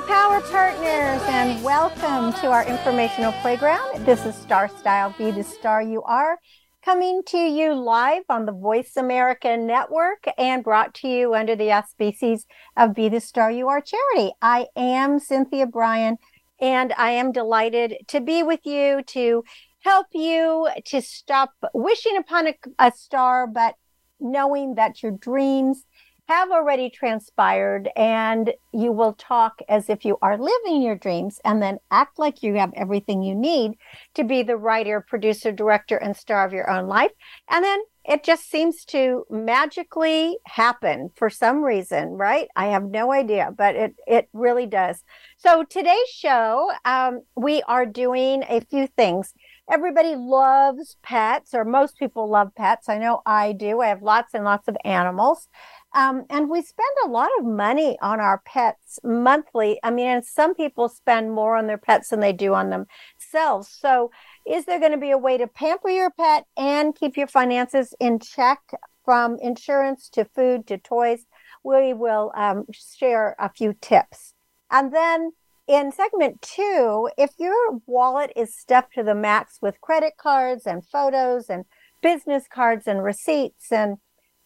Power Partners, and welcome to our informational playground. This is Star Style Be the Star You Are, coming to you live on the Voice America Network and brought to you under the auspices of Be the Star You Are charity. I am Cynthia Brian, and I am delighted to be with you to help you to stop wishing upon a, a star, but knowing that your dreams have already transpired and you will talk as if you are living your dreams and then act like you have everything you need to be the writer, producer, director, and star of your own life. And then it just seems to magically happen for some reason, right? I have no idea, but it, it really does. So today's show, um, we are doing a few things. Everybody loves pets, or most people love pets. I know I do. I have lots and lots of animals. Um, and we spend a lot of money on our pets monthly. I mean, and some people spend more on their pets than they do on themselves. So, is there going to be a way to pamper your pet and keep your finances in check from insurance to food to toys? We will um, share a few tips. And then in segment two, if your wallet is stuffed to the max with credit cards and photos and business cards and receipts and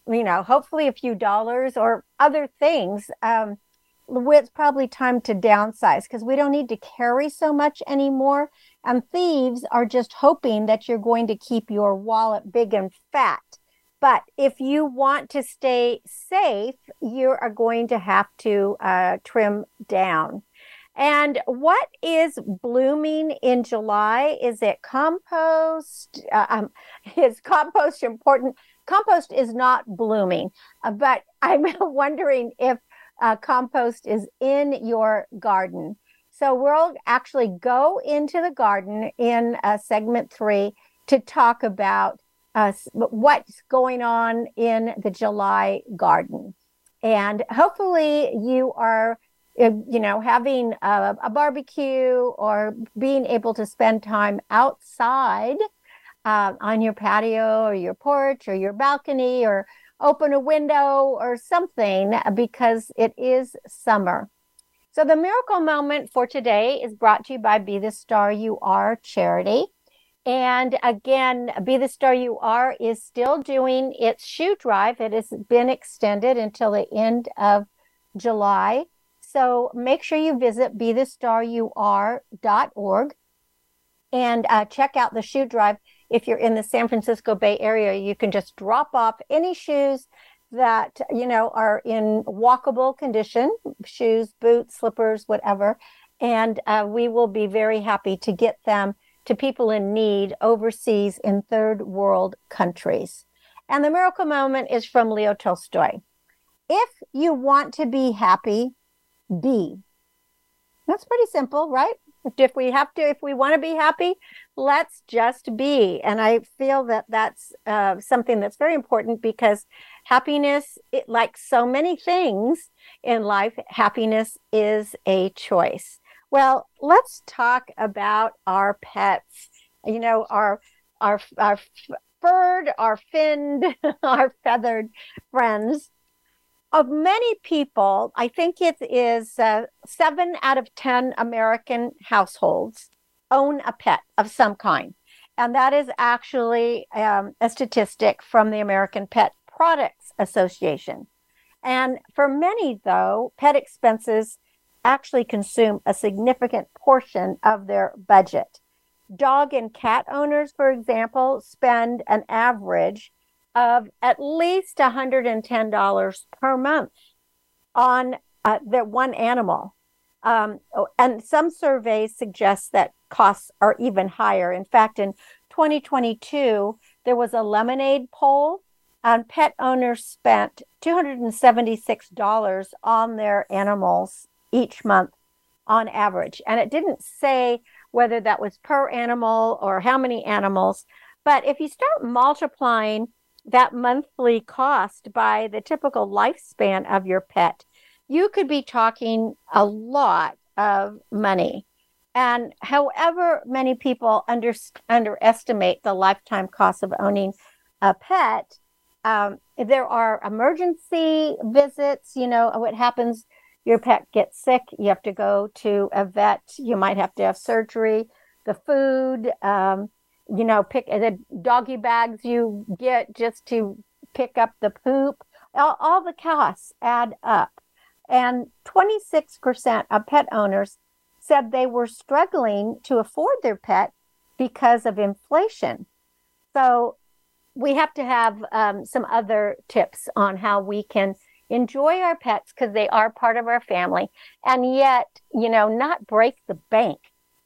you know, hopefully a few dollars or other things. Um, it's probably time to downsize because we don't need to carry so much anymore. And thieves are just hoping that you're going to keep your wallet big and fat. But if you want to stay safe, you are going to have to uh, trim down. And what is blooming in July? Is it compost? Uh, um, is compost important? Compost is not blooming, uh, but I'm wondering if uh, compost is in your garden. So we'll actually go into the garden in uh, segment three to talk about uh, what's going on in the July garden. And hopefully you are, uh, you know, having a, a barbecue or being able to spend time outside uh, on your patio or your porch or your balcony or open a window or something because it is summer. So, the miracle moment for today is brought to you by Be the Star You Are charity. And again, Be the Star You Are is still doing its shoe drive. It has been extended until the end of July. So make sure you visit be the star you BeTheStarYouAre.org and uh, check out the shoe drive if you're in the San Francisco Bay Area, you can just drop off any shoes that you know are in walkable condition shoes boots slippers whatever. And uh, we will be very happy to get them to people in need overseas in third world countries. And the miracle moment is from leo tolstoy. If you want to be happy be. That's pretty simple right if we have to if we want to be happy let's just be. And i feel that that's uh, something that's very important because happiness it, like so many things in life happiness is a choice. Well let's talk about our pets. You know our our our furred our finned our feathered friends of many people, I think it is uh, seven out of 10 American households own a pet of some kind. And that is actually um, a statistic from the American Pet Products Association. And for many, though, pet expenses actually consume a significant portion of their budget. Dog and cat owners, for example, spend an average of at least $110 per month on uh, that one animal. Um, and some surveys suggest that costs are even higher. In fact, in 2022, there was a lemonade poll, and pet owners spent $276 on their animals each month on average. And it didn't say whether that was per animal or how many animals. But if you start multiplying that monthly cost by the typical lifespan of your pet, you could be talking a lot of money. And however many people under, underestimate the lifetime cost of owning a pet, um, there are emergency visits. You know, what happens, your pet gets sick, you have to go to a vet, you might have to have surgery, the food, um, you know, pick the doggy bags you get just to pick up the poop. All, all the costs add up. And 26% of pet owners said they were struggling to afford their pet because of inflation. So we have to have um, some other tips on how we can enjoy our pets because they are part of our family and yet, you know, not break the bank.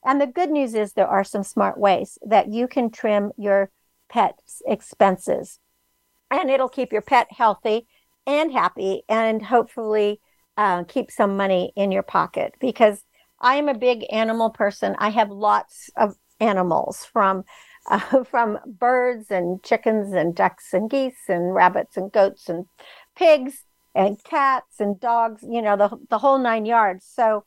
And the good news is there are some smart ways that you can trim your pet's expenses and it'll keep your pet healthy and happy and hopefully uh, keep some money in your pocket because I am a big animal person. I have lots of animals from uh, from birds and chickens and ducks and geese and rabbits and goats and pigs and cats and dogs. You know the the whole nine yards. So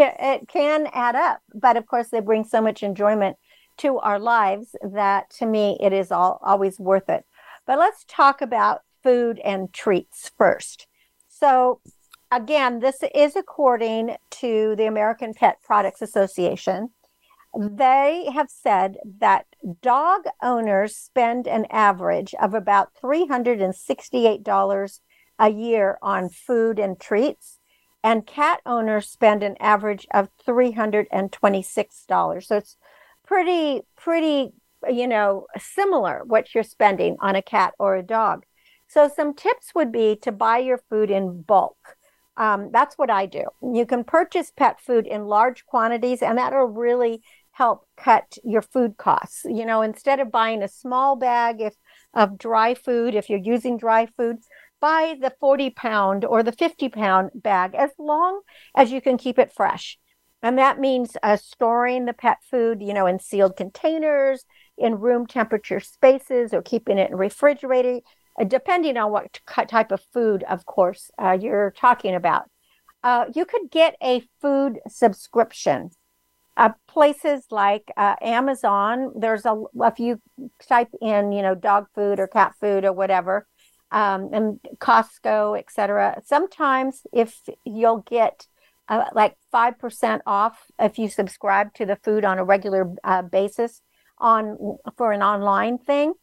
it, can add up, but of course they bring so much enjoyment to our lives that to me it is all always worth it. But let's talk about food and treats first. So again, this is according to the American Pet Products Association. They have said that dog owners spend an average of about $368 a year on food and treats, and cat owners spend an average of $326. So it's pretty, pretty, you know, similar what you're spending on a cat or a dog. So some tips would be to buy your food in bulk. Um, that's what I do. You can purchase pet food in large quantities, and that'll really help cut your food costs. You know, instead of buying a small bag if, of dry food, if you're using dry food, buy the 40 pound or the 50 pound bag as long as you can keep it fresh. And that means uh, storing the pet food, you know, in sealed containers, in room temperature spaces, or keeping it in refrigerated uh, depending on what type of food, of course, uh, you're talking about. Uh, you could get a food subscription. Uh, places like Amazon, there's a if you type in, you know, dog food or cat food or whatever, um, and Costco, etc. Sometimes if you'll get uh, like five percent off if you subscribe to the food on a regular basis on for an online thing.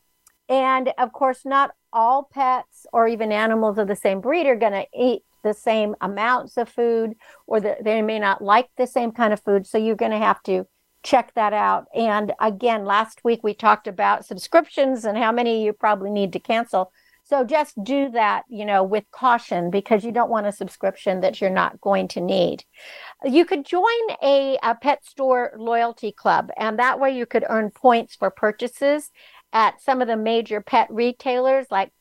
And of course, not all pets or even animals of the same breed are going to eat the same amounts of food or that they may not like the same kind of food. So you're going to have to check that out. And again, last week we talked about subscriptions and how many you probably need to cancel. So just do that, you know, with caution because you don't want a subscription that you're not going to need. You could join a, a pet store loyalty club, and that way you could earn points for purchases at some of the major pet retailers like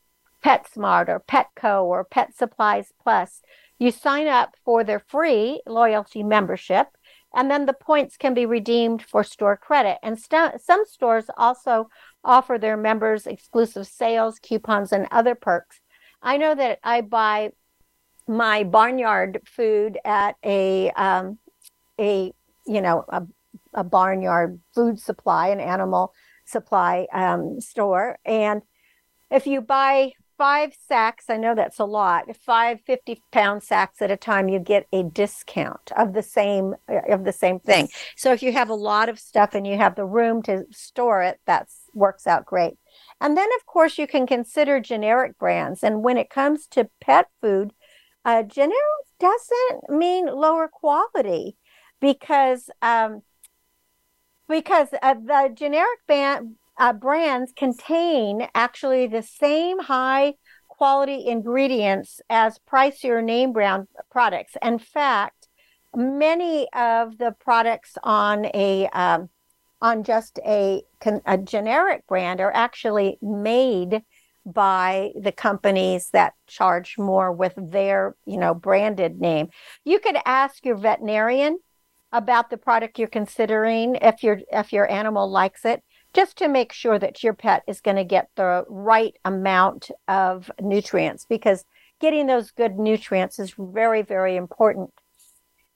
PetSmart or Petco or Pet Supplies Plus. You sign up for their free loyalty membership, and then the points can be redeemed for store credit. And st- some stores also offer their members exclusive sales, coupons, and other perks. I know that I buy my barnyard food at a um, a you know a, a barnyard food supply, an animal supply um, store. And if you buy five sacks, I know that's a lot, five 50 pound sacks at a time, you get a discount of the same of the same thing. So if you have a lot of stuff and you have the room to store it, that works out great. And then of course you can consider generic brands. And when it comes to pet food, uh, generic doesn't mean lower quality because um, because uh, the generic ban- uh, brands contain actually the same high quality ingredients as pricier name brand products. In fact, many of the products on a um, on just a, a generic brand are actually made by the companies that charge more with their you know branded name. You could ask your veterinarian about the product you're considering if your if your animal likes it just to make sure that your pet is going to get the right amount of nutrients because getting those good nutrients is very very important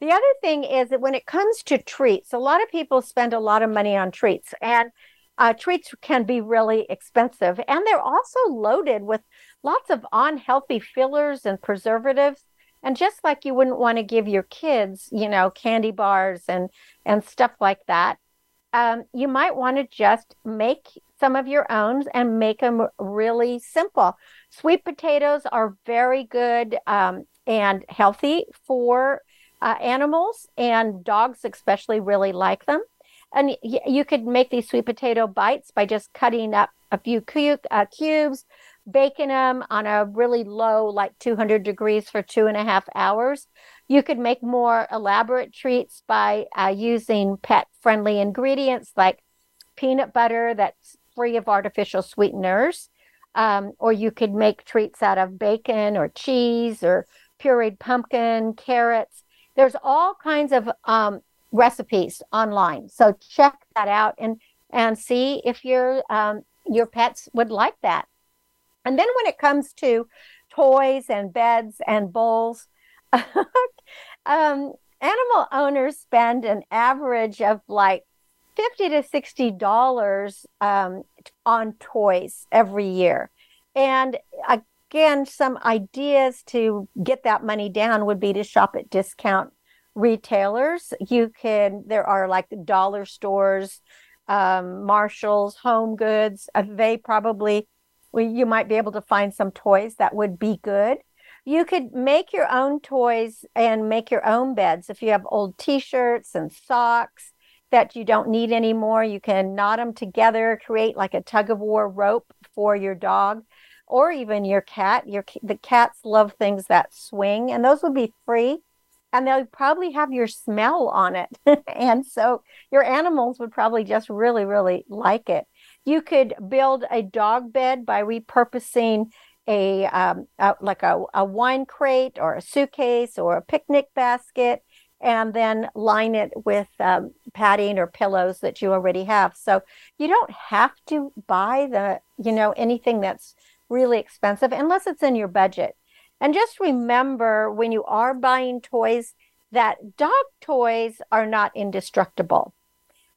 the other thing is that when it comes to treats, a lot of people spend a lot of money on treats, and uh, treats can be really expensive. And they're also loaded with lots of unhealthy fillers and preservatives. And just like you wouldn't want to give your kids, you know, candy bars and and stuff like that, um, you might want to just make some of your own and make them really simple. Sweet potatoes are very good um, and healthy for uh, animals, and dogs especially really like them. And y- you could make these sweet potato bites by just cutting up a few cu- uh, cubes, baking them on a really low, like 200 degrees for two and a half hours. You could make more elaborate treats by uh, using pet friendly ingredients like peanut butter that's free of artificial sweeteners. Um, or you could make treats out of bacon or cheese or pureed pumpkin, carrots. There's all kinds of um, recipes online, so check that out and and see if your um, your pets would like that. And then when it comes to toys and beds and bowls, um, animal owners spend an average of like fifty to sixty dollars um, on toys every year, and again, some ideas to get that money down would be to shop at discount retailers. You can, there are like dollar stores, um, Marshalls, Home Goods. Uh, they probably, well, you might be able to find some toys that would be good. You could make your own toys and make your own beds. If you have old t shirts and socks that you don't need anymore, you can knot them together, create like a tug of war rope for your dog or even your cat. Your the cats love things that swing, and those would be free. And they'll probably have your smell on it. and so your animals would probably just really, really like it. You could build a dog bed by repurposing a, um, a like a, a wine crate or a suitcase or a picnic basket and then line it with um, padding or pillows that you already have. So you don't have to buy the, you know, anything that's really expensive unless it's in your budget. And just remember when you are buying toys that dog toys are not indestructible.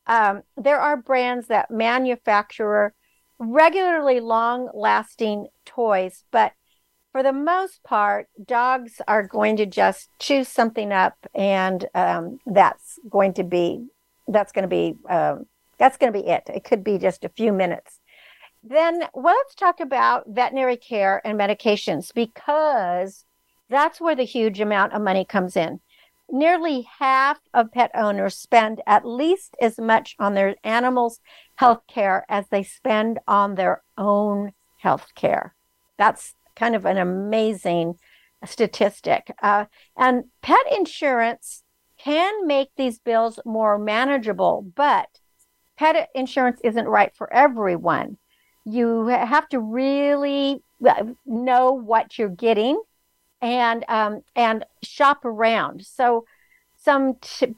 Um, there are brands that manufacture regularly long lasting toys, but for the most part, dogs are going to just chew something up, and um, that's going to be that's going to be um, that's going to be it. It could be just a few minutes then let's talk about veterinary care and medications because that's where the huge amount of money comes in. Nearly half of pet owners spend at least as much on their animals' health care as they spend on their own health care. That's kind of an amazing statistic. Uh, and pet insurance can make these bills more manageable, but pet insurance isn't right for everyone you have to really uh, know what you're getting and um, and shop around. So, some t-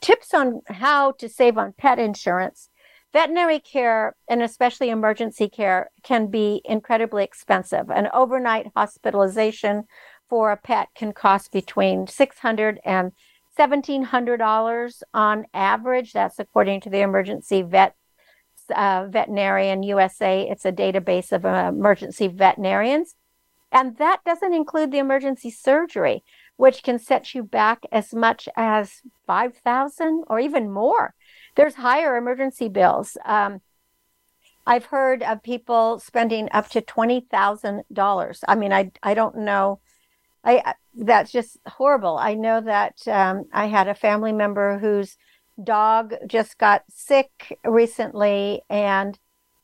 tips on how to save on pet insurance. Veterinary care and especially emergency care can be incredibly expensive. An overnight hospitalization for a pet can cost between six hundred and seventeen hundred dollars on average. That's according to the Emergency Vet uh, Veterinarian USA. It's a database of uh, emergency veterinarians. And that doesn't include the emergency surgery, which can set you back as much as 5000 or even more. There's higher emergency bills. Um, I've heard of people spending up to $20,000. I mean, I, I don't know. I, that's just horrible. I know that um, I had a family member whose dog just got sick recently and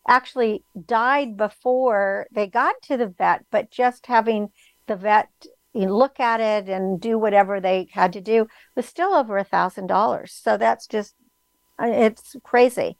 actually died before they got to the vet, but just having the vet, look at it and do whatever they had to do was still over a thousand dollars. So that's just uh, it's crazy.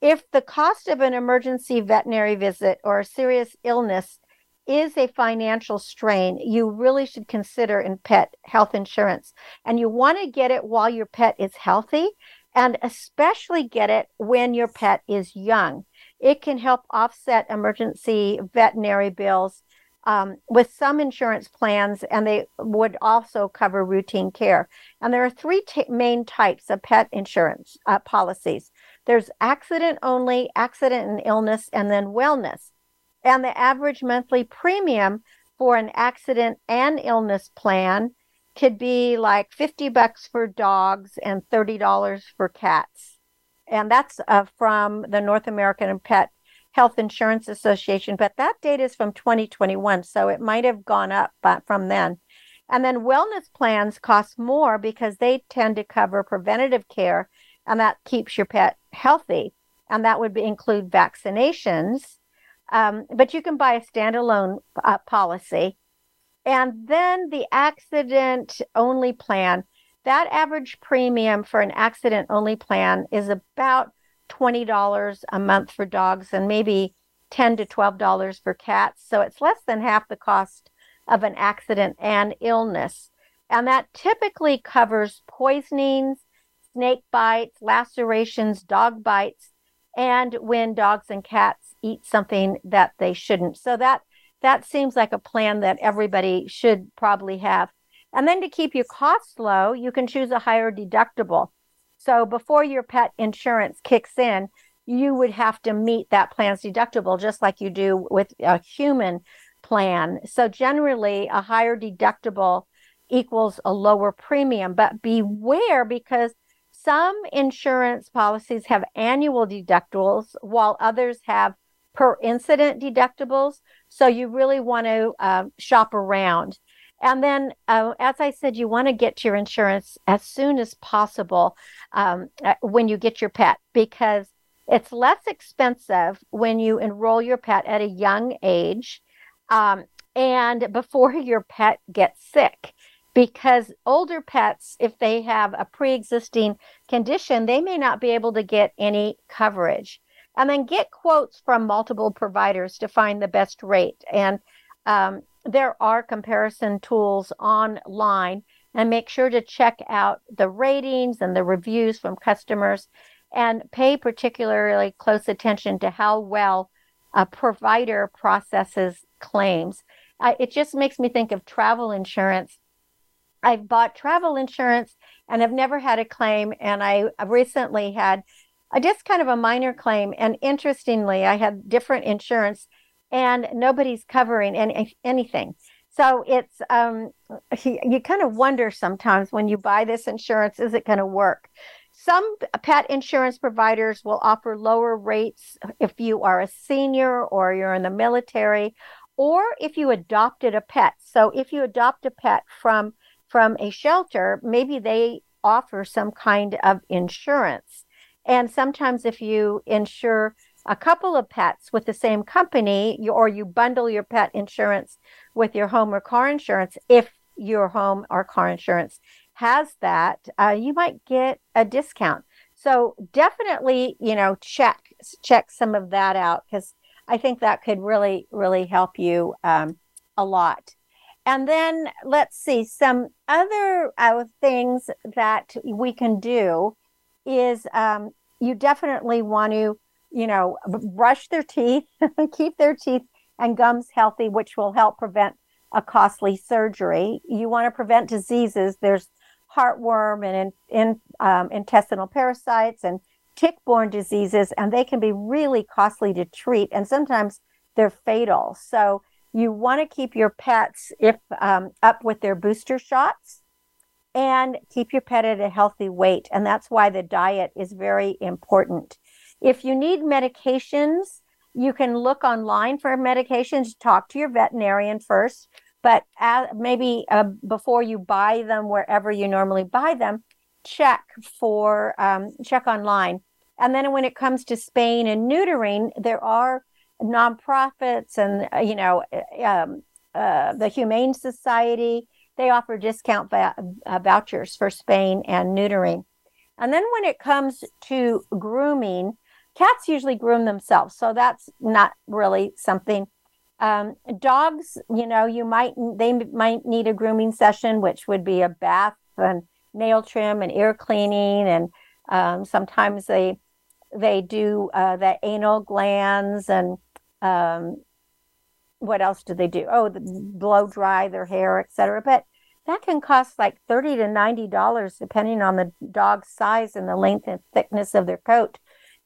If the cost of an emergency veterinary visit or a serious illness is a financial strain, you really should consider in pet health insurance. And you want to get it while your pet is healthy and especially get it when your pet is young. It can help offset emergency veterinary bills um, with some insurance plans, and they would also cover routine care. And there are three t- main types of pet insurance uh, policies there's accident only, accident and illness, and then wellness. And the average monthly premium for an accident and illness plan could be like 50 bucks for dogs and $30 for cats. And that's uh, from the North American Pet Health Insurance Association, but that data is from 2021, so it might have gone up but from then. And then wellness plans cost more because they tend to cover preventative care, and that keeps your pet healthy. And that would be, include vaccinations. Um, but you can buy a standalone uh, policy. And then the accident only plan, that average premium for an accident only plan is about $20 a month for dogs and maybe 10 to $12 for cats. So it's less than half the cost of an accident and illness. And that typically covers poisonings, snake bites, lacerations, dog bites, and when dogs and cats eat something that they shouldn't. So that that seems like a plan that everybody should probably have. And then to keep your costs low, you can choose a higher deductible. So before your pet insurance kicks in, you would have to meet that plan's deductible just like you do with a human plan. So generally, a higher deductible equals a lower premium, but beware because some insurance policies have annual deductibles while others have per incident deductibles. So you really want to uh, shop around. And then, uh, as I said, you want to get your insurance as soon as possible um, uh, when you get your pet because it's less expensive when you enroll your pet at a young age um, and before your pet gets sick. Because older pets, if they have a pre existing condition, they may not be able to get any coverage. And then get quotes from multiple providers to find the best rate. And um, there are comparison tools online and make sure to check out the ratings and the reviews from customers and pay particularly close attention to how well a provider processes claims. I, it just makes me think of travel insurance. I've bought travel insurance and have never had a claim. And I recently had a, just kind of a minor claim. And interestingly, I had different insurance and nobody's covering any, anything. So it's um, you kind of wonder sometimes when you buy this insurance, is it going to work? Some pet insurance providers will offer lower rates if you are a senior or you're in the military, or if you adopted a pet. So if you adopt a pet from from a shelter, maybe they offer some kind of insurance. And sometimes if you insure a couple of pets with the same company, you, or you bundle your pet insurance with your home or car insurance, if your home or car insurance has that, uh, you might get a discount. So definitely, you know, check check some of that out because I think that could really really help you um, a lot. And then let's see some other uh, things that we can do is um, you definitely want to you know, brush their teeth, keep their teeth and gums healthy, which will help prevent a costly surgery. You want to prevent diseases. There's heartworm and in, in um, intestinal parasites and tick-borne diseases, and they can be really costly to treat, and sometimes they're fatal. So you want to keep your pets if um, up with their booster shots and keep your pet at a healthy weight. And that's why the diet is very important. If you need medications, you can look online for medications, talk to your veterinarian first, but maybe uh, before you buy them wherever you normally buy them, check for um, check online. And then when it comes to spaying and neutering, there are nonprofits and uh, you know uh, um, uh, the Humane Society they offer discount va- uh, vouchers for spaying and neutering. And then when it comes to grooming, cats usually groom themselves, so that's not really something. Um, dogs, you know, you might they might need a grooming session, which would be a bath and nail trim and ear cleaning, and um, sometimes they they do uh, the anal glands and um, what else do they do? Oh, the blow dry their hair, etc. But that can cost like thirty to ninety dollars, depending on the dog's size and the length and thickness of their coat.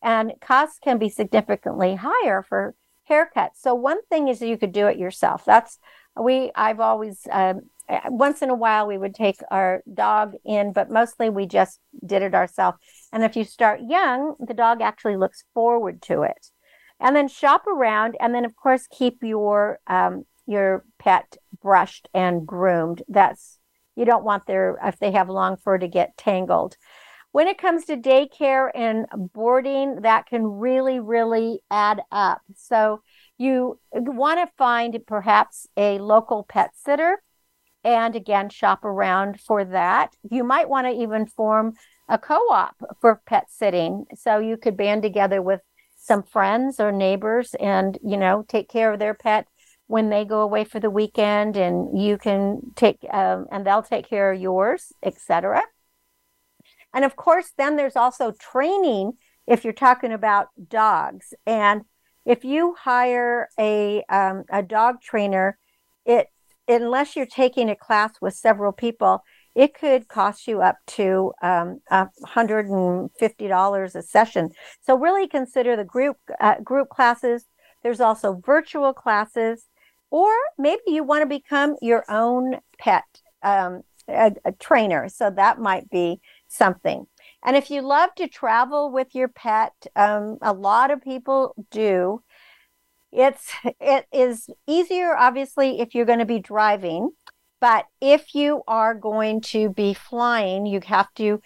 And costs can be significantly higher for haircuts. So one thing is you could do it yourself. That's we. I've always um, once in a while we would take our dog in, but mostly we just did it ourselves. And if you start young, the dog actually looks forward to it and then shop around and then of course keep your um, your pet brushed and groomed. That's you don't want their if they have long fur to get tangled. When it comes to daycare and boarding that can really really add up. So you want to find perhaps a local pet sitter and again shop around for that. You might want to even form a co-op for pet sitting. So you could band together with some friends or neighbors and you know take care of their pet when they go away for the weekend and you can take um, and they'll take care of yours etc and of course then there's also training if you're talking about dogs. And if you hire a um, a dog trainer it unless you're taking a class with several people it could cost you up to um, $150 a session. So really consider the group uh, group classes. There's also virtual classes, or maybe you want to become your own pet um, a, a trainer. So that might be something. And if you love to travel with your pet, um, a lot of people do. It's it is easier, obviously, if you're going to be driving but if you are going to be flying, you have to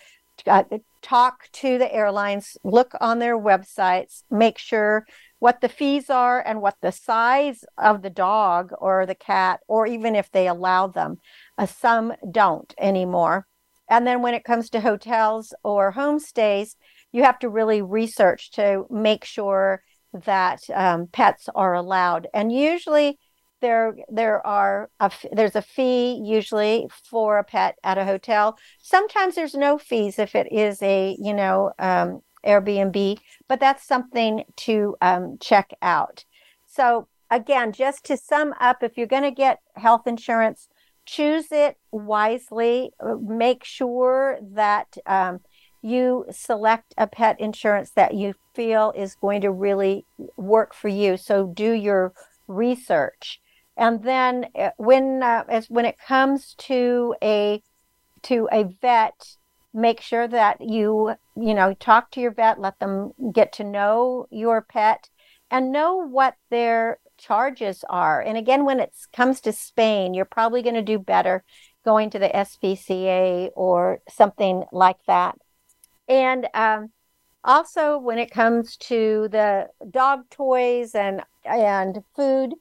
uh, talk to the airlines, look on their websites, make sure what the fees are and what the size of the dog or the cat, or even if they allow them. Uh, some don't anymore. And then when it comes to hotels or homestays, you have to really research to make sure that um, pets are allowed. And usually, there there are a, there's a fee usually for a pet at a hotel. Sometimes there's no fees if it is a you know um, Airbnb, but that's something to um, check out. So again, just to sum up, if you're going to get health insurance, choose it wisely. Make sure that um, you select a pet insurance that you feel is going to really work for you. So do your research and then uh, when uh, as when it comes to a to a vet make sure that you you know talk to your vet let them get to know your pet and know what their charges are. And again when it comes to spaying you're probably going to do better going to the spca or something like that. And um, also when it comes to the dog toys and and food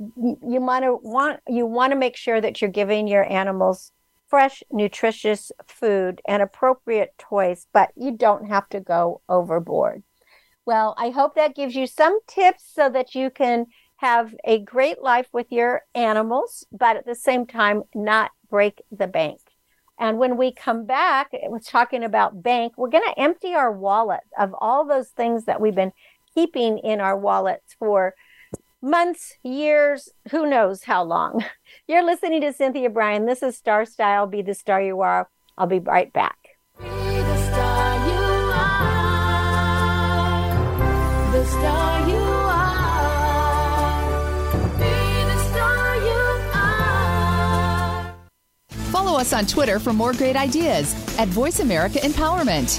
you want to want you want to make sure that you're giving your animals fresh nutritious food and appropriate toys but you don't have to go overboard. Well i hope that gives you some tips so that you can have a great life with your animals but at the same time not break the bank. And when we come back eh, we're talking about bank we're going to empty our wallet of all those things that we've been keeping in our wallets for months, years, who knows how long. You're listening to Cynthia Brian. This is Star Style. Be the star you are. I'll be right back. Be the star you are. The star you are. Be the star you are. Follow us on Twitter for more great ideas at Voice America Empowerment.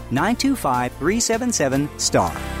925 377 STAR.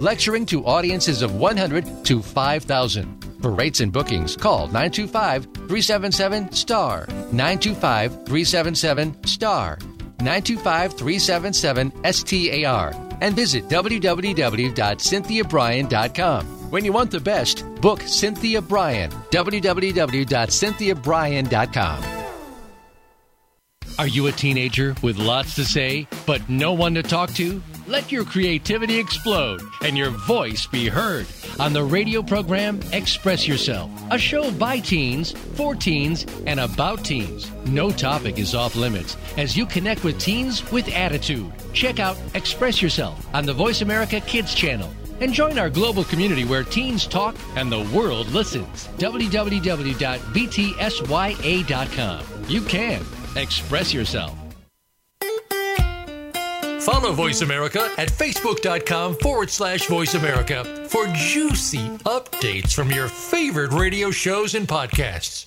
lecturing to audiences of 100 to 5,000. For rates and bookings, call 925 377 STAR. 925 377 STAR. 925 377 STAR. And visit www.cynthiabrian.com. When you want the best, book Cynthia Brian. www.cynthiabrian.com. Are you a teenager with lots to say, but no one to talk to? Let your creativity explode and your voice be heard on the radio program Express Yourself, a show by teens, for teens, and about teens. No topic is off limits as you connect with teens with attitude. Check out Express Yourself on the Voice America Kids channel and join our global community where teens talk and the world listens. www.btsya.com. You can express yourself. Follow Voice America at facebook.com forward slash voice America for juicy updates from your favorite radio shows and podcasts.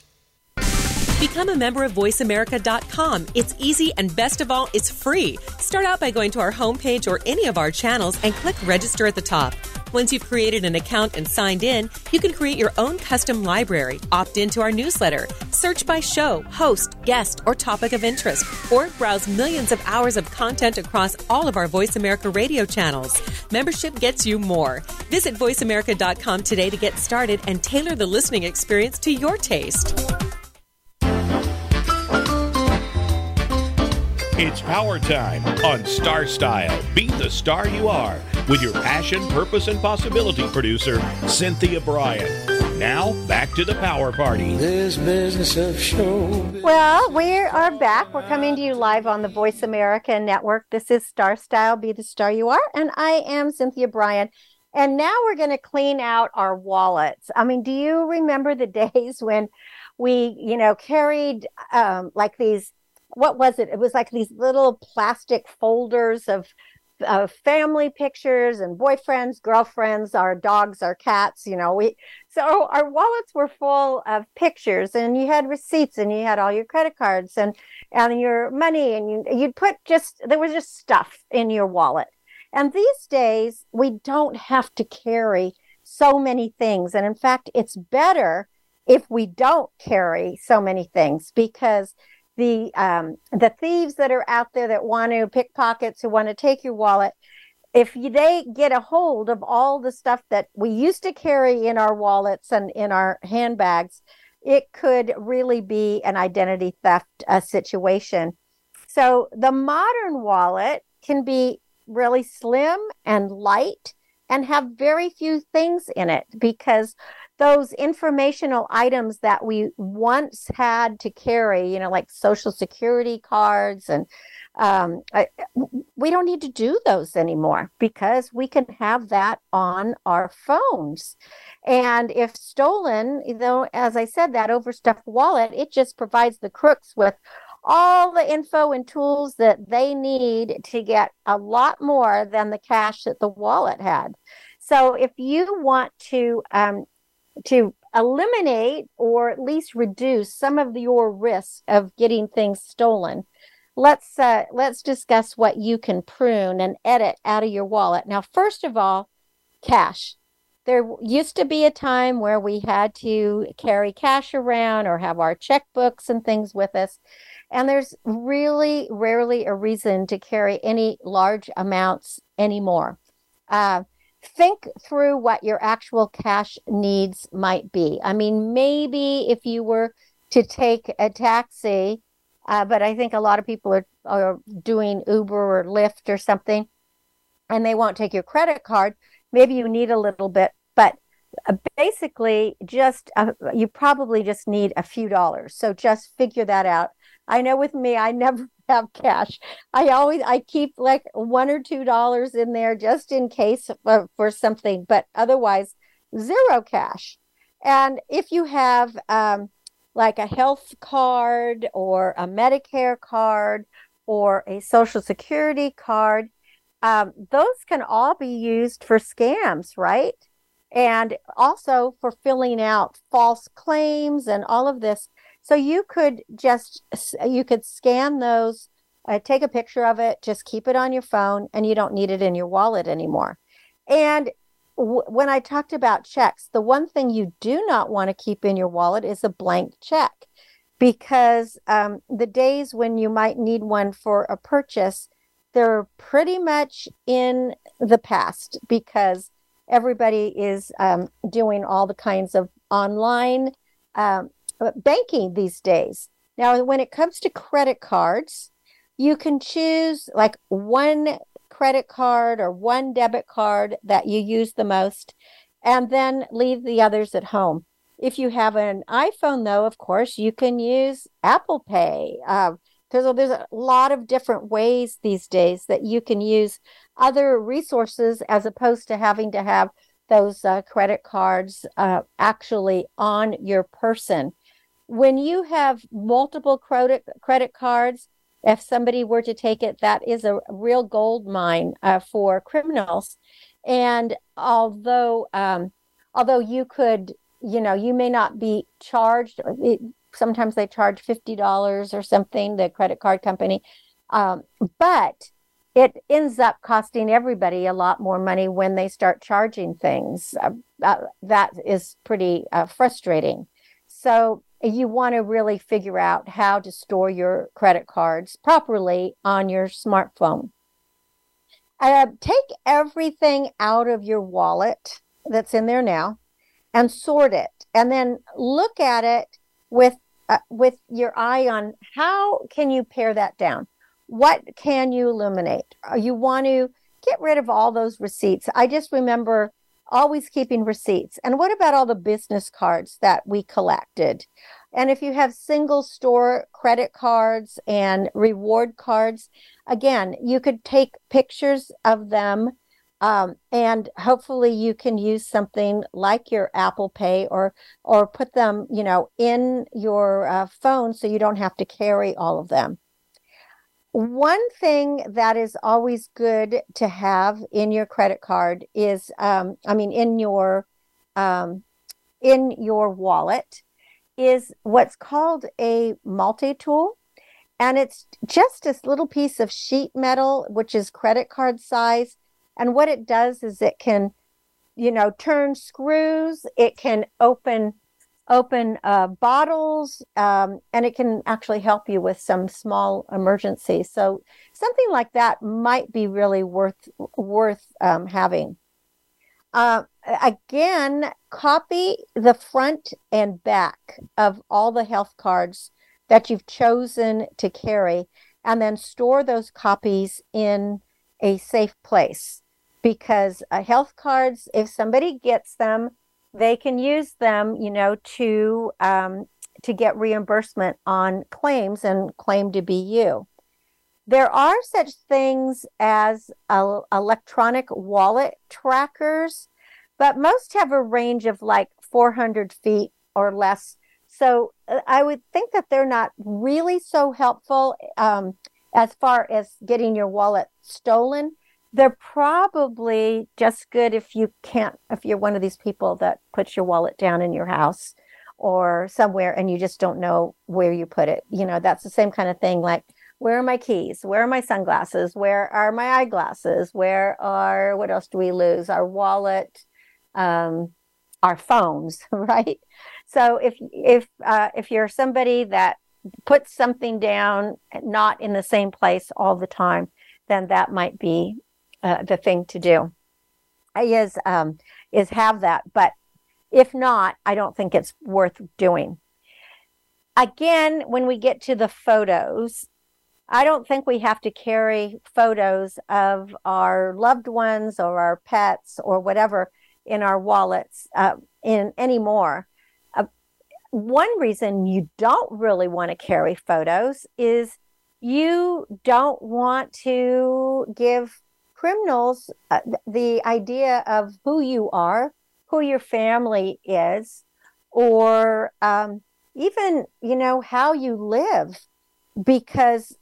Become a member of VoiceAmerica.com. It's easy and best of all, it's free. Start out by going to our homepage or any of our channels and click register at the top. Once you've created an account and signed in, you can create your own custom library, opt into our newsletter, search by show, host, guest, or topic of interest, or browse millions of hours of content across all of our Voice America radio channels. Membership gets you more. Visit VoiceAmerica.com today to get started and tailor the listening experience to your taste. It's power time on Star Style. Be the star you are with your passion, purpose, and possibility producer, Cynthia Brian. Now, back to the power party. This business of show. Well, we are back. We're coming to you live on the Voice America Network. This is Star Style, Be the Star You Are, and I am Cynthia Brian. And now we're going to clean out our wallets. I mean, do you remember the days when we, you know, carried um, like these what was it? It was like these little plastic folders of uh, family pictures and boyfriends, girlfriends, our dogs, our cats. You know, we so our wallets were full of pictures, and you had receipts, and you had all your credit cards and and your money, and you you'd put just there was just stuff in your wallet. And these days, we don't have to carry so many things, and in fact, it's better if we don't carry so many things because the um, the thieves that are out there that want to pickpockets who want to take your wallet if they get a hold of all the stuff that we used to carry in our wallets and in our handbags it could really be an identity theft uh, situation. So the modern wallet can be really slim and light and have very few things in it because those informational items that we once had to carry, you know, like social security cards and um, I, we don't need to do those anymore because we can have that on our phones. And if stolen, know, as I said, that overstuffed wallet, it just provides the crooks with all the info and tools that they need to get a lot more than the cash that the wallet had. So if you want to um, to eliminate or at least reduce some of your risk of getting things stolen. Let's uh, let's discuss what you can prune and edit out of your wallet. Now first of all cash. There used to be a time where we had to carry cash around or have our checkbooks and things with us and there's really rarely a reason to carry any large amounts anymore. Uh, think through what your actual cash needs might be. I mean, maybe if you were to take a taxi, uh, but I think a lot of people are, are doing Uber or Lyft or something, and they won't take your credit card. Maybe you need a little bit, but uh, basically just uh, you probably just need a few dollars so just figure that out i know with me i never have cash. I always i keep like one or two dollars in there just in case for, for something but otherwise zero cash. And if you have um, like a health card or a medicare card or a social security card um, those can all be used for scams right? And also for filling out false claims and all of this. So you could just you could scan those, uh, take a picture of it, just keep it on your phone, and you don't need it in your wallet anymore. And w- when I talked about checks, the one thing you do not want to keep in your wallet is a blank check, because um, the days when you might need one for a purchase, they're pretty much in the past because everybody is um, doing all the kinds of online um, banking these days. Now, when it comes to credit cards, you can choose like one credit card or one debit card that you use the most, and then leave the others at home. If you have an iPhone, though, of course, you can use Apple Pay. Uh, because there's a lot of different ways these days that you can use other resources as opposed to having to have those uh, credit cards uh, actually on your person. When you have multiple credit credit cards, if somebody were to take it, that is a real gold mine uh, for criminals. And although um, although you could, you know, you may not be charged. It, sometimes they charge fifty dollars or something. The credit card company, um, but it ends up costing everybody a lot more money when they start charging things. Uh, that, is pretty uh, frustrating. So you want to really figure out how to store your credit cards properly on your smartphone. Uh, take everything out of your wallet that's in there now and sort it and then look at it with uh, with your eye on how can you pare that down what can you eliminate? Uh, you want to get rid of all those receipts. I just remember always keeping receipts. And what about all the business cards that we collected? And if you have single store credit cards and reward cards, again, you could take pictures of them um, and hopefully you can use something like your Apple Pay or or put them, you know, in your uh, phone so you don't have to carry all of them. One thing that is always good to have in your credit card is, um, I mean, in your um, in your wallet, is what's called a multi-tool, and it's just this little piece of sheet metal, which is credit card size. And what it does is it can, you know, turn screws. It can open open uh, bottles, um, and it can actually help you with some small emergencies. So something like that might be really worth worth um, having. Uh, again, copy the front and back of all the health cards that you've chosen to carry, and then store those copies in a safe place. Because uh, health cards, if somebody gets them, they can use them, you know, to um, to get reimbursement on claims and claim to be you. There are such things as uh, electronic wallet trackers, but most have a range of like 400 feet or less. So uh, I would think that they're not really so helpful um, as far as getting your wallet stolen they're probably just good if you can't if you're one of these people that puts your wallet down in your house or somewhere and you just don't know where you put it. You know that's the same kind of thing like where are my keys? Where are my sunglasses? Where are my eyeglasses? Where are what else do we lose? Our wallet um, our phones right? So if if uh, if you're somebody that puts something down not in the same place all the time then that might be uh, the thing to do is um, is have that. But if not, I don't think it's worth doing. Again, when we get to the photos, I don't think we have to carry photos of our loved ones or our pets or whatever in our wallets uh, in anymore. Uh, one reason you don't really want to carry photos is you don't want to give criminals uh, the idea of who you are, who your family is, or um, even you know how you live, because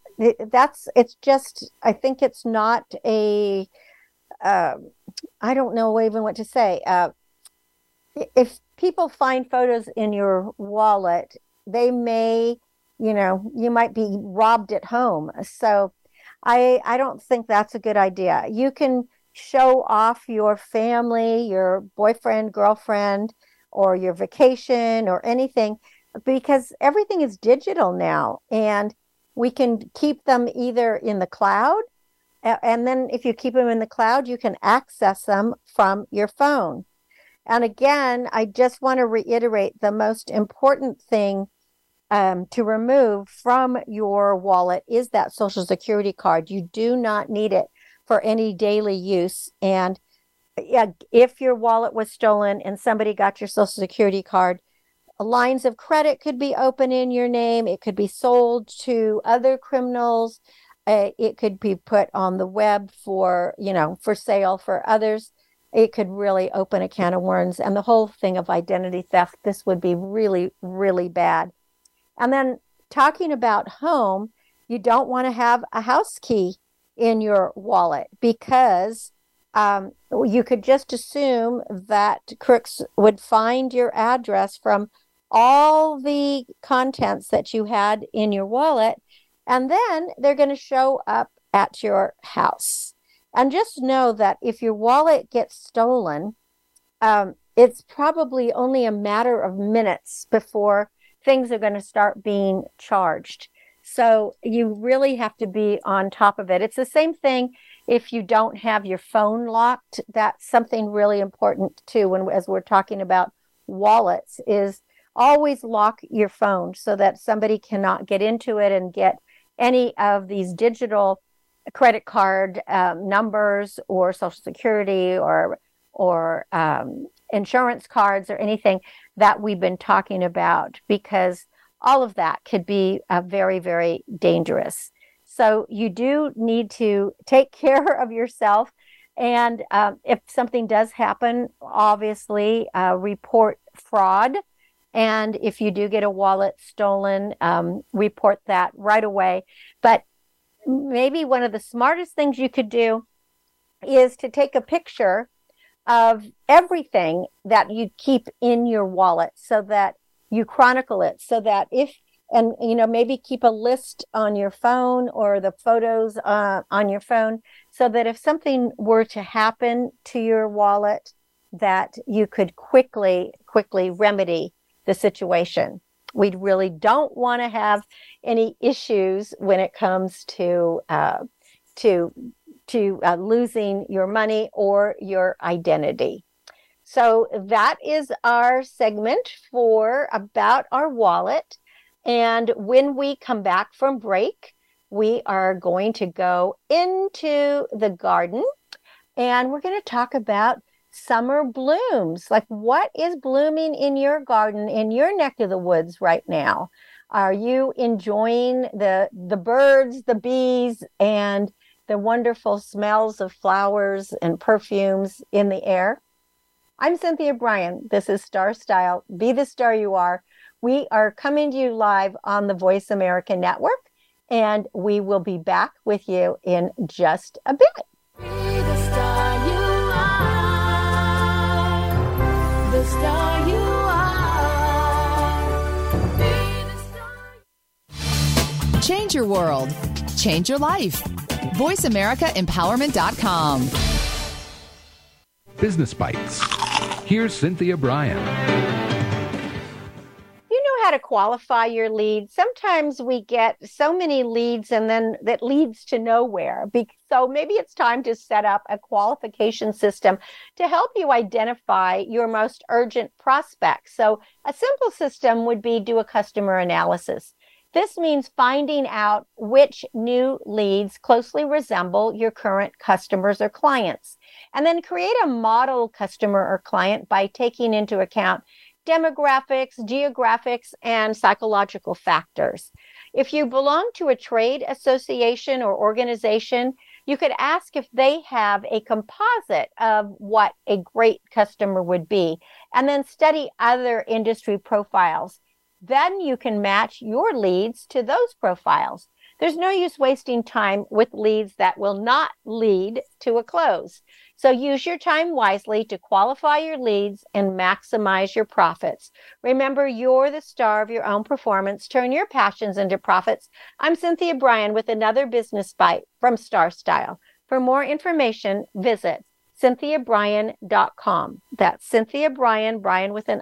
that's it's just I think it's not a uh, I don't know even what to say. Uh, if people find photos in your wallet, they may, you know, you might be robbed at home. So I I don't think that's a good idea. You can show off your family, your boyfriend, girlfriend, or your vacation or anything because everything is digital now and we can keep them either in the cloud and then if you keep them in the cloud you can access them from your phone and again i just want to reiterate the most important thing um, to remove from your wallet is that social security card. You do not need it for any daily use. And yeah, if your wallet was stolen and somebody got your social security card, lines of credit could be open in your name. It could be sold to other criminals. Uh, it could be put on the web for, you know, for sale for others. It could really open a can of worms. And the whole thing of identity theft, this would be really, really bad. And then talking about home, you don't want to have a house key in your wallet because um, you could just assume that crooks would find your address from all the contents that you had in your wallet, and then they're going to show up at your house. And just know that if your wallet gets stolen, um, it's probably only a matter of minutes before things are going to start being charged. So you really have to be on top of it. It's the same thing if you don't have your phone locked. That's something really important too. When as we're talking about wallets, is always lock your phone so that somebody cannot get into it and get any of these digital credit card um, numbers or social security or or um, insurance cards or anything that we've been talking about because all of that could be uh, very, very dangerous. So you do need to take care of yourself. And um, if something does happen, obviously uh, report fraud. And if you do get a wallet stolen, um, report that right away. But maybe one of the smartest things you could do is to take a picture of everything that you keep in your wallet so that you chronicle it so that if and you know maybe keep a list on your phone or the photos uh, on your phone so that if something were to happen to your wallet that you could quickly quickly remedy the situation. We really don't want to have any issues when it comes to uh, to to uh, losing your money or your identity. So that is our segment for about our wallet. And when we come back from break, we are going to go into the garden and we're going to talk about summer blooms. Like what is blooming in your garden in your neck of the woods right now? Are you enjoying the the birds, the bees and the wonderful smells of flowers and perfumes in the air. I'm Cynthia Brian. This is Star Style. Be the star you are. We are coming to you live on the Voice America Network, and we will be back with you in just a bit. Be the star you are. The star you are. Change your world. Change your life VoiceAmericaEmpowerment.com. Business Bites. Here's Cynthia Brian. You know how to qualify your leads. Sometimes we get so many leads and then that leads to nowhere. So maybe it's time to set up a qualification system to help you identify your most urgent prospects. So a simple system would be do a customer analysis This means finding out which new leads closely resemble your current customers or clients, and then create a model customer or client by taking into account demographics, geographics, and psychological factors. If you belong to a trade association or organization, you could ask if they have a composite of what a great customer would be, and then study other industry profiles. Then you can match your leads to those profiles. There's no use wasting time with leads that will not lead to a close. So use your time wisely to qualify your leads and maximize your profits. Remember, you're the star of your own performance. Turn your passions into profits. I'm Cynthia Brian with another business bite from Star Style. For more information, visit cynthiabrian.com. That's Cynthia Brian, with an.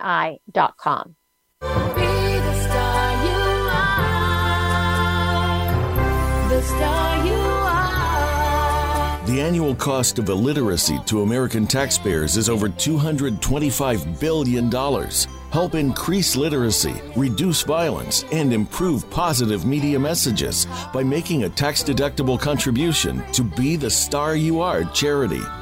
The annual cost of illiteracy to American taxpayers is over $225 billion. Help increase literacy, reduce violence, and improve positive media messages by making a tax deductible contribution to Be the Star You Are charity.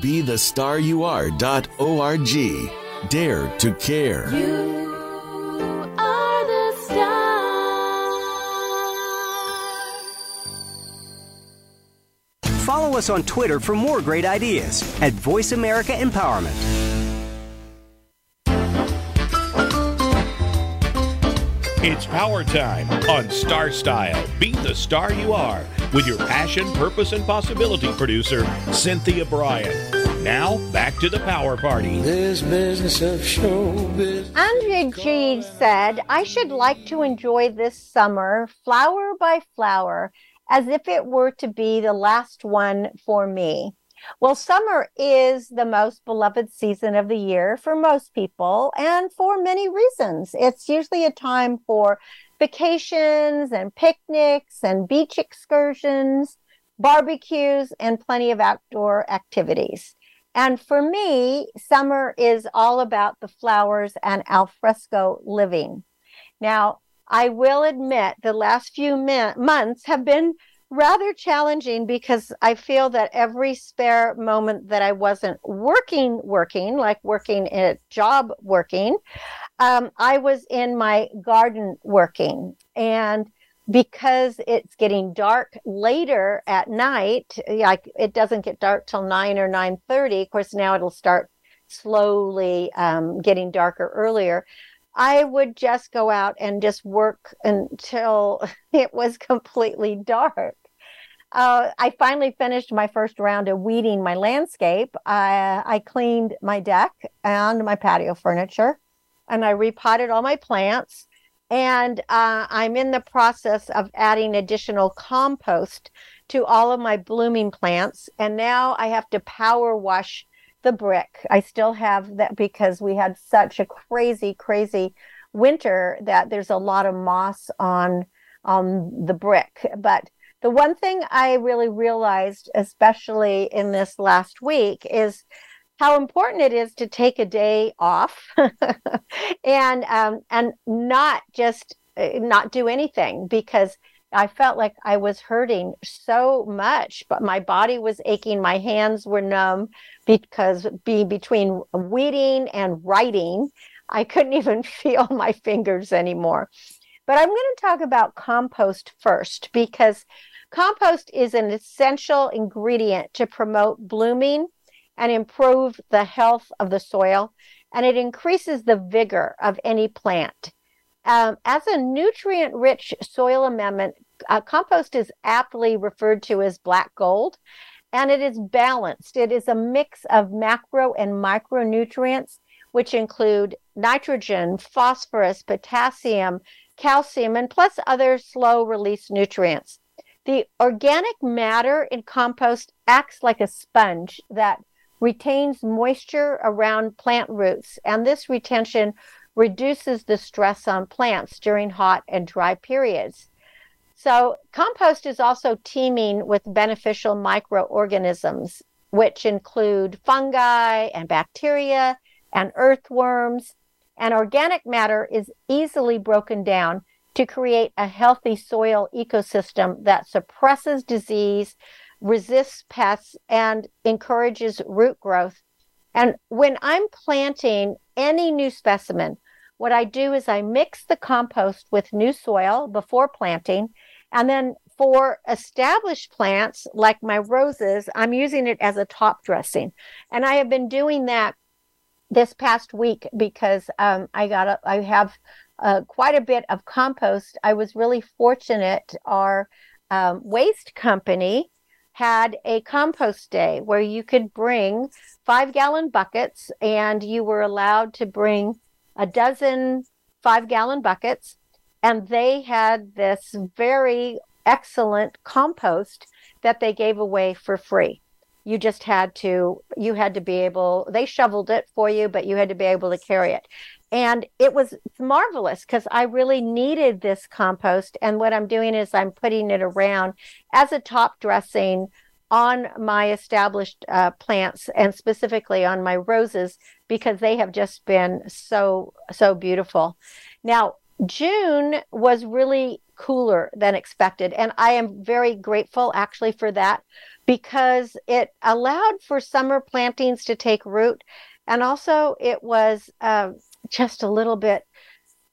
Be the star you are.org. Dare to care. You are the star. Follow us on Twitter for more great ideas at Voice America Empowerment. It's power time on Star Style. Be the star you are with your passion, purpose, and possibility producer, Cynthia Brian. Now, back to the power party. This business of showbiz. Andre Gide said, I should like to enjoy this summer flower by flower as if it were to be the last one for me. Well, summer is the most beloved season of the year for most people and for many reasons. It's usually a time for vacations and picnics and beach excursions, barbecues, and plenty of outdoor activities. And for me, summer is all about the flowers and alfresco living. Now, I will admit the last few months have been rather challenging because I feel that every spare moment that I wasn't working, working, like working at job working, um, I was in my garden working. And because it's getting dark later at night, like it doesn't get dark till nine or nine thirty. Of course, now it'll start slowly um, getting darker earlier. I would just go out and just work until it was completely dark. Uh, I finally finished my first round of weeding my landscape. I, I cleaned my deck and my patio furniture, and I repotted all my plants. And uh, I'm in the process of adding additional compost to all of my blooming plants. And now I have to power wash the brick. I still have that because we had such a crazy, crazy winter that there's a lot of moss on on the brick. But the one thing I really realized, especially in this last week, is how important it is to take a day off and um, and not just uh, not do anything because I felt like I was hurting so much, but my body was aching. My hands were numb because be between weeding and writing, I couldn't even feel my fingers anymore. But I'm going to talk about compost first because compost is an essential ingredient to promote blooming and improve the health of the soil, and it increases the vigor of any plant. Um, as a nutrient rich soil amendment, uh, compost is aptly referred to as black gold, and it is balanced. It is a mix of macro and micronutrients, which include nitrogen, phosphorus, potassium, calcium, and plus other slow release nutrients. The organic matter in compost acts like a sponge that retains moisture around plant roots, and this retention reduces the stress on plants during hot and dry periods. So, compost is also teeming with beneficial microorganisms, which include fungi and bacteria and earthworms. And organic matter is easily broken down to create a healthy soil ecosystem that suppresses disease, resists pests, and encourages root growth. And when I'm planting any new specimen, what I do is I mix the compost with new soil before planting. And then for established plants like my roses, I'm using it as a top dressing. And I have been doing that this past week because um, I got a, I have uh, quite a bit of compost. I was really fortunate. Our um, waste company had a compost day where you could bring five gallon buckets and you were allowed to bring a dozen five gallon buckets. And they had this very excellent compost that they gave away for free you just had to you had to be able they shoveled it for you but you had to be able to carry it and it was marvelous because i really needed this compost and what i'm doing is i'm putting it around as a top dressing on my established uh, plants and specifically on my roses because they have just been so so beautiful now june was really cooler than expected and i am very grateful actually for that because it allowed for summer plantings to take root. And also, it was uh, just a little bit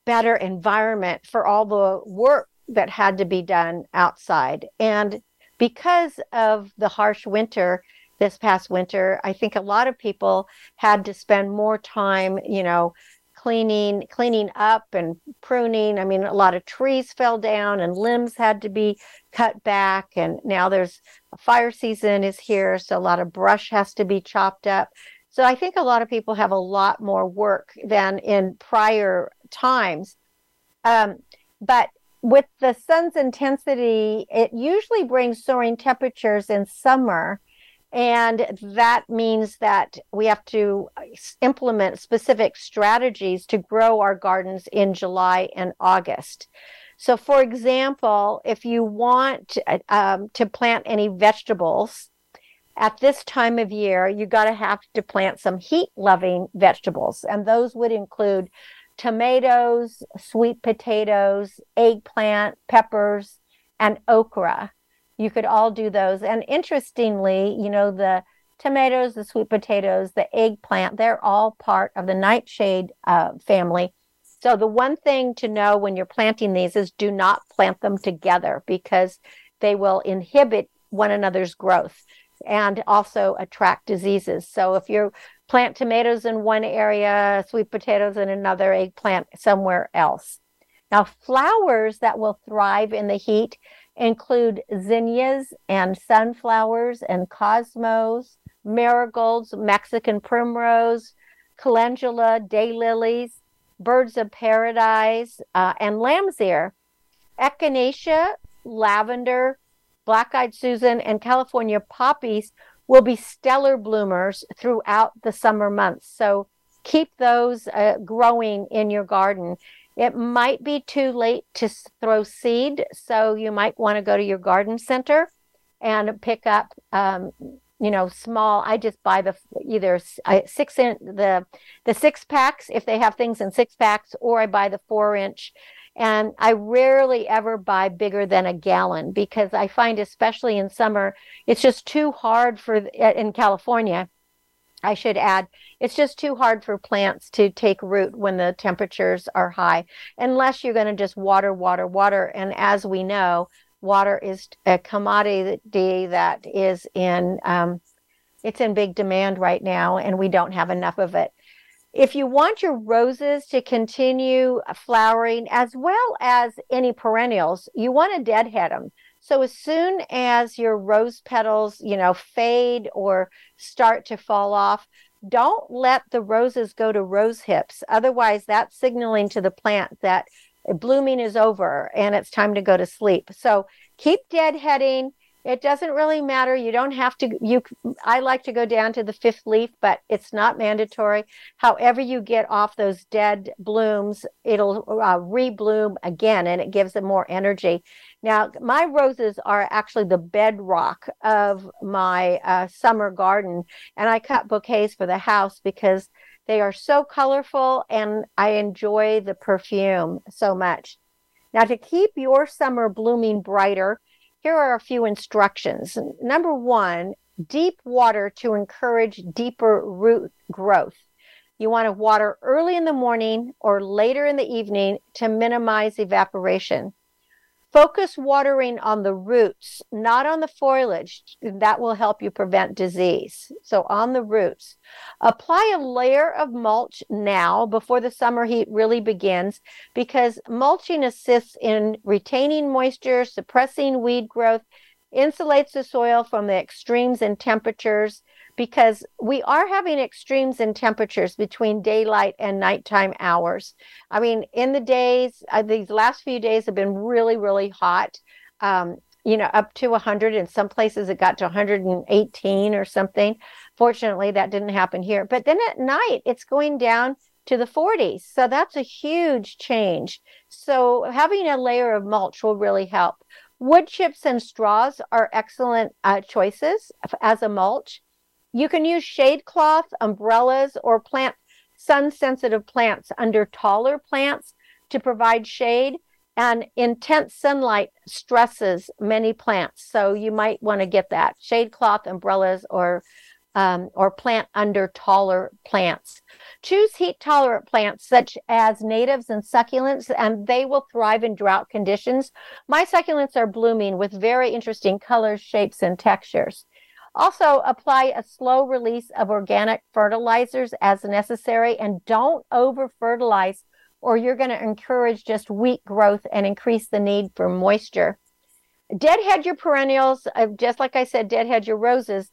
better environment for all the work that had to be done outside. And because of the harsh winter this past winter, I think a lot of people had to spend more time, you know, cleaning cleaning up and pruning. I mean a lot of trees fell down and limbs had to be cut back and now there's fire season is here so a lot of brush has to be chopped up. So i think a lot of people have a lot more work than in prior times. Um, but with the sun's intensity it usually brings soaring temperatures in summer and that means that we have to implement specific strategies to grow our gardens in July and August. So, for example, if you want um, to plant any vegetables at this time of year, you got to have to plant some heat loving vegetables. And those would include tomatoes, sweet potatoes, eggplant, peppers, and okra you could all do those. And interestingly, you know, the tomatoes, the sweet potatoes, the eggplant, they're all part of the nightshade uh, family. So the one thing to know when you're planting these is do not plant them together because they will inhibit one another's growth and also attract diseases. So if you plant tomatoes in one area, sweet potatoes in another, eggplant somewhere else. Now, flowers that will thrive in the heat include zinnias and sunflowers and cosmos, marigolds, Mexican primrose, calendula, daylilies, birds of paradise, uh, and lamb's ear. Echinacea, lavender, black eyed Susan, and California poppies will be stellar bloomers throughout the summer months. So keep those uh, growing in your garden. It might be too late to throw seed, so you might want to go to your garden center and pick up, um, you know, small. I just buy the either six in the the six packs if they have things in six packs, or I buy the four inch. And I rarely ever buy bigger than a gallon because I find, especially in summer, it's just too hard for in California I should add, it's just too hard for plants to take root when the temperatures are high, unless you're going to just water, water, water. And as we know, water is a commodity that is in um, it's in big demand right now, and we don't have enough of it. If you want your roses to continue uh, flowering as well as any perennials, you want to deadhead them. So as soon as your rose petals, you know, fade or start to fall off, don't let the roses go to rose hips. Otherwise, that's signaling to the plant that blooming is over and it's time to go to sleep. So keep deadheading. It doesn't really matter. You don't have to. You, I like to go down to the fifth leaf, but it's not mandatory. However, you get off those dead blooms, it'll uh, rebloom again, and it gives them more energy. Now, my roses are actually the bedrock of my uh, summer garden, and I cut bouquets for the house because they are so colorful and I enjoy the perfume so much. Now, to keep your summer blooming brighter, here are a few instructions. Number one, deep water to encourage deeper root growth. You want to water early in the morning or later in the evening to minimize evaporation. Focus watering on the roots, not on the foliage. That will help you prevent disease. So, on the roots. Apply a layer of mulch now before the summer heat really begins because mulching assists in retaining moisture, suppressing weed growth, insulates the soil from the extremes in temperatures, because we are having extremes in temperatures between daylight and nighttime hours. I mean, in the days, uh, these last few days have been really, really hot. Um, you know, up to 100. In some places, it got to 118 or something. Fortunately, that didn't happen here. But then at night, it's going down to the 40s. So that's a huge change. So having a layer of mulch will really help. Wood chips and straws are excellent uh, choices as a mulch. You can use shade cloth, umbrellas, or plant sun sensitive plants under taller plants to provide shade. And intense sunlight stresses many plants. So you might want to get that shade cloth, umbrellas, or um, or plant under taller plants. Choose heat tolerant plants such as natives and succulents, and they will thrive in drought conditions. My succulents are blooming with very interesting colors, shapes, and textures. Also, apply a slow release of organic fertilizers as necessary and don't over fertilize, or you're going to encourage just weak growth and increase the need for moisture. Deadhead your perennials, uh, just like I said, deadhead your roses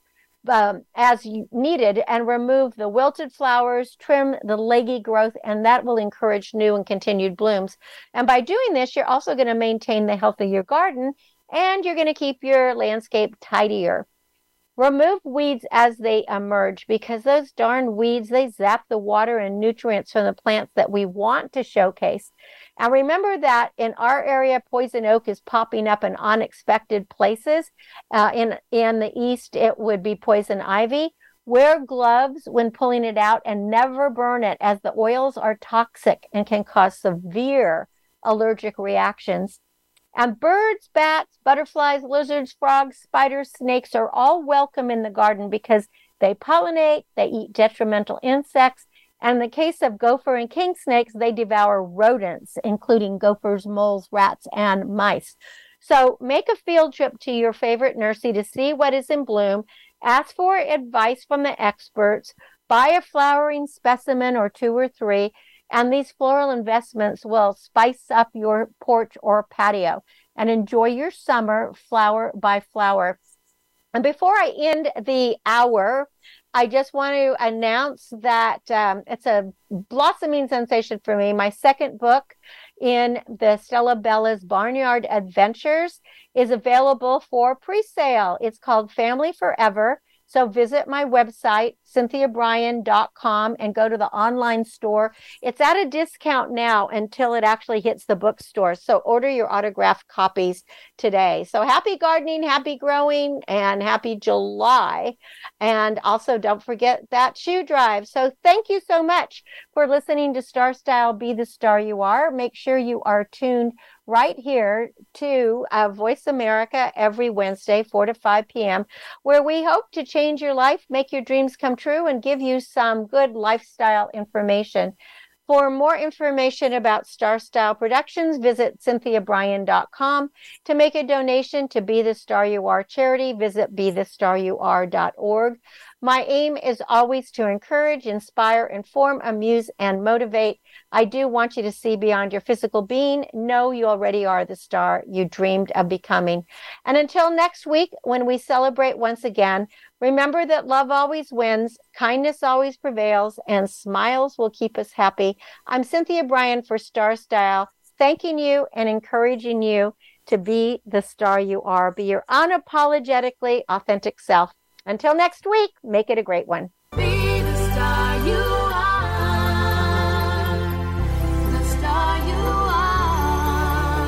um, as needed and remove the wilted flowers, trim the leggy growth, and that will encourage new and continued blooms. And by doing this, you're also going to maintain the health of your garden and you're going to keep your landscape tidier. Remove weeds as they emerge because those darn weeds, they zap the water and nutrients from the plants that we want to showcase. And remember that in our area, poison oak is popping up in unexpected places. Uh, in, in the east, it would be poison ivy. Wear gloves when pulling it out and never burn it as the oils are toxic and can cause severe allergic reactions. And birds, bats, butterflies, lizards, frogs, spiders, snakes are all welcome in the garden because they pollinate, they eat detrimental insects, and in the case of gopher and king snakes, they devour rodents, including gophers, moles, rats, and mice. So make a field trip to your favorite nursery to see what is in bloom. Ask for advice from the experts. Buy a flowering specimen or two or three and these floral investments will spice up your porch or patio and enjoy your summer flower by flower. And before I end the hour, I just want to announce that um, it's a blossoming sensation for me. My second book in the Stella Bella's Barnyard Adventures is available for pre sale. It's called Family Forever so visit my website, cynthiabrian.com, and go to the online store. It's at a discount now until it actually hits the bookstore. So order your autographed copies today. So happy gardening, happy growing, and happy July. And also don't forget that shoe drive. So thank you so much for listening to Star Style Be the Star You Are. Make sure you are tuned right here to uh, Voice America every Wednesday, 4 to 5 p.m., where we hope to change your life, make your dreams come true, and give you some good lifestyle information. For more information about Star Style Productions, visit cynthiabrian.com. To make a donation to Be the Star You Are charity, visit bethestaryouare.org. My aim is always to encourage, inspire, inform, amuse, and motivate. I do want you to see beyond your physical being. Know you already are the star you dreamed of becoming. And until next week, when we celebrate once again, Remember that love always wins, kindness always prevails, and smiles will keep us happy. I'm Cynthia Brian for Star Style. thanking you and encouraging you to be the star you are. Be your unapologetically authentic self. Until next week, make it a great one. Be the star you are. The star you are.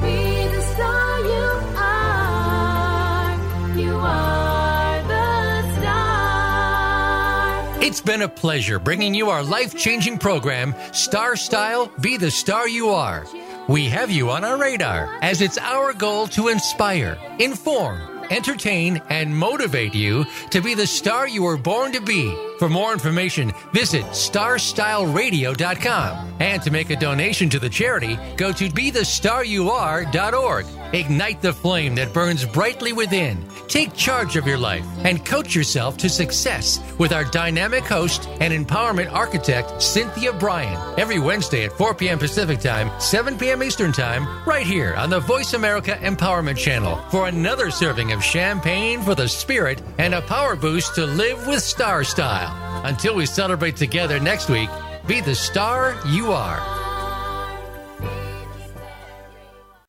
Be the star you are. You are the star. It's been a pleasure bringing you our life changing program, Star Style Be the Star You Are. We have you on our radar as it's our goal to inspire, inform, entertain, and motivate you to be the star you were born to be. For more information, visit starstyleradio.com. And to make a donation to the charity, go to bethestaryouare.org. Ignite the flame that burns brightly within. Take charge of your life and coach yourself to success with our dynamic host and empowerment architect, Cynthia Brian, every Wednesday at 4 p.m. Pacific Time, 7 p.m. Eastern Time, right here on the Voice America Empowerment Channel for another serving of champagne for the spirit and a power boost to live with star style. Until we celebrate together next week, be the star you are.